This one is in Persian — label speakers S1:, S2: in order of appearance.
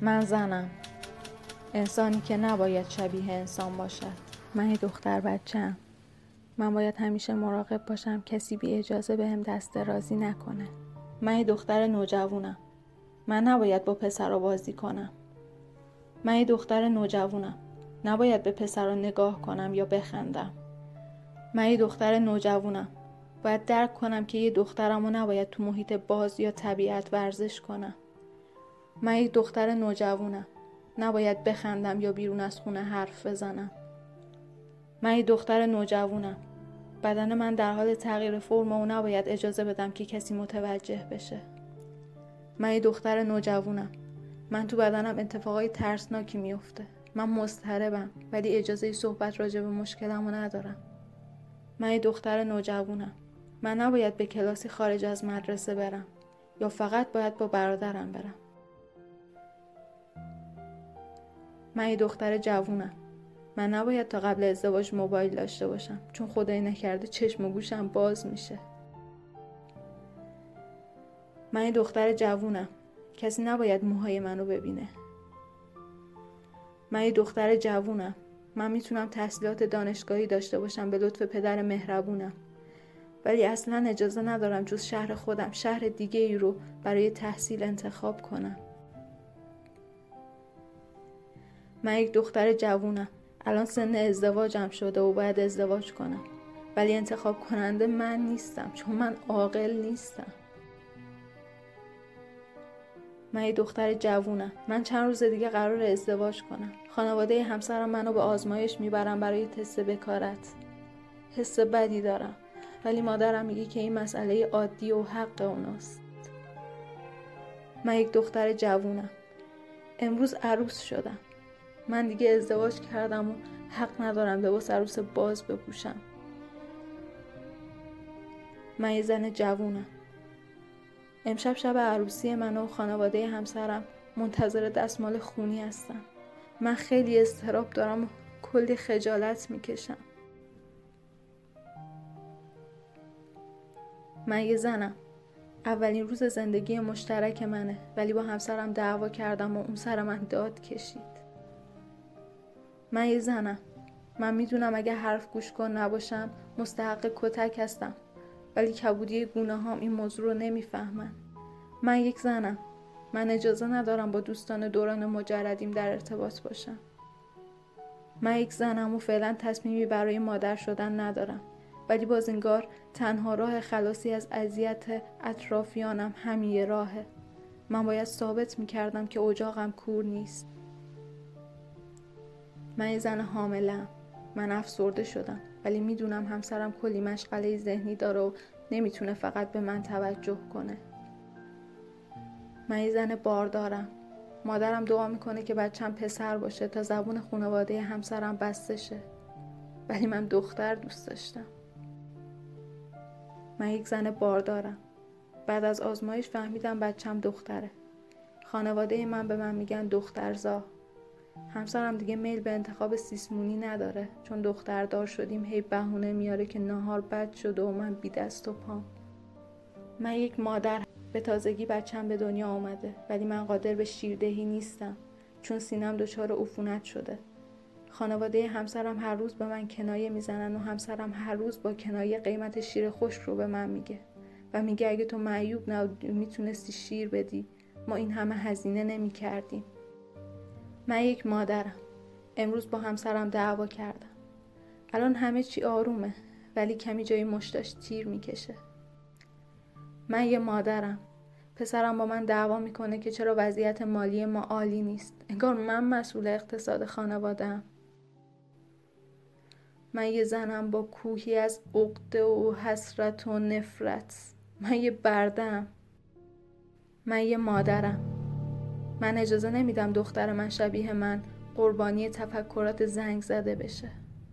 S1: من زنم. انسانی که نباید شبیه انسان باشد. من یه دختر بچم من باید همیشه مراقب باشم. کسی بی اجازه به هم دست رازی نکنه. من یه دختر نوجوونم. من نباید با پسر بازی کنم. من یه دختر نوجوونم. نباید به پسر نگاه کنم یا بخندم. من یه دختر نوجوونم. باید درک کنم که یه دخترم و نباید تو محیط باز یا طبیعت ورزش کنم. من یک دختر نوجوونم نباید بخندم یا بیرون از خونه حرف بزنم. من یک دختر نوجوونم بدن من در حال تغییر فرم و نباید اجازه بدم که کسی متوجه بشه. من یک دختر نوجوونم من تو بدنم اتفاقای ترسناکی میفته. من مضطربم ولی اجازه صحبت راجع به مشکلمو ندارم. من یک دختر نوجوونم من نباید به کلاسی خارج از مدرسه برم. یا فقط باید با برادرم برم. من یه دختر جوونم. من نباید تا قبل ازدواج موبایل داشته باشم. چون خدای نکرده چشم و گوشم باز میشه. من دختر جوونم. کسی نباید موهای منو ببینه. من دختر جوونم. من می‌تونم تحصیلات دانشگاهی داشته باشم به لطف پدر مهربونم. ولی اصلا اجازه ندارم جز شهر خودم شهر دیگه ای رو برای تحصیل انتخاب کنم. من یک دختر جوونم. الان سن ازدواجم شده و باید ازدواج کنم. ولی انتخاب کننده من نیستم چون من عاقل نیستم. من یه دختر جوونم. من چند روز دیگه قرار ازدواج کنم. خانواده همسرم منو به آزمایش می‌برم برای تست بکارت. حس بدی دارم. ولی مادرم میگه که این مسئله عادی و حق اوناست. من یک دختر جوونم. امروز عروس شدم. من دیگه ازدواج کردم و حق ندارم لباس عروس باز بپوشم. من یه زن جوونم. امشب شب عروسی من و خانواده همسرم منتظر دستمال خونی هستم من خیلی استراب دارم و کلی خجالت می‌کشم. من یه زنم. اولین روز زندگی مشترک منه ولی با همسرم دعوا کردم و اون سر من داد کشید. من یه زنم. من می‌دونم اگه حرف گوش کن نباشم مستحق کتک هستم. ولی کبودی گونه هام این موضوع رو نمی‌فهمن. من یک زنم. من اجازه ندارم با دوستان دوران مجردیم در ارتباط باشم. من یک زنم و فعلا تصمیمی برای مادر شدن ندارم. ولی باز انگار تنها راه خلاصی از اذیت اطرافیانم همین راهه. من باید ثابت می‌کردم که اجاقم کور نیست. من یه زن حاملم. من افسرده شدم. ولی می‌دونم همسرم کلی مشغله ذهنی داره و نمی‌تونه فقط به من توجه کنه. من یه زن باردارم. مادرم دعا می‌کنه که بچم پسر باشه تا زبون خانواده همسرم بسته شه. ولی من دختر دوست داشتم. من یک زن باردارم. بعد از آزمایش فهمیدم بچم دختره. خانواده من به من میگن دخترزا. همسرم دیگه میل به انتخاب سیسمونی نداره. چون دختردار شدیم هی بهونه میاره که نهار بد شده و من بی دست و پام من یک مادر به تازگی بچم به دنیا آمده ولی من قادر به شیردهی نیستم. چون سینم دچار عفونت شده. خانواده همسرم هر روز به من کنایه می‌زنن و همسرم هر روز با کنایه قیمت شیر خوش رو به من میگه. و میگه اگه تو معیوب نبودی می‌تونستی شیر بدی. ما این همه هزینه نمی کردیم من یک مادرم. امروز با همسرم دعوا کردم. الان همه چی آرومه ولی کمی جای مشتاش تیر می‌کشه. من یه مادرم. پسرم با من دعوا می‌کنه که چرا وضعیت مالی ما عالی نیست. انگار من مسئول اقتصاد خانوادم من یه زنم با کوهی از عقده و حسرت و نفرت. من یه بردم من یه مادرم. من اجازه نمیدم دختر من شبیه من قربانی تفکرات زنگ زده بشه.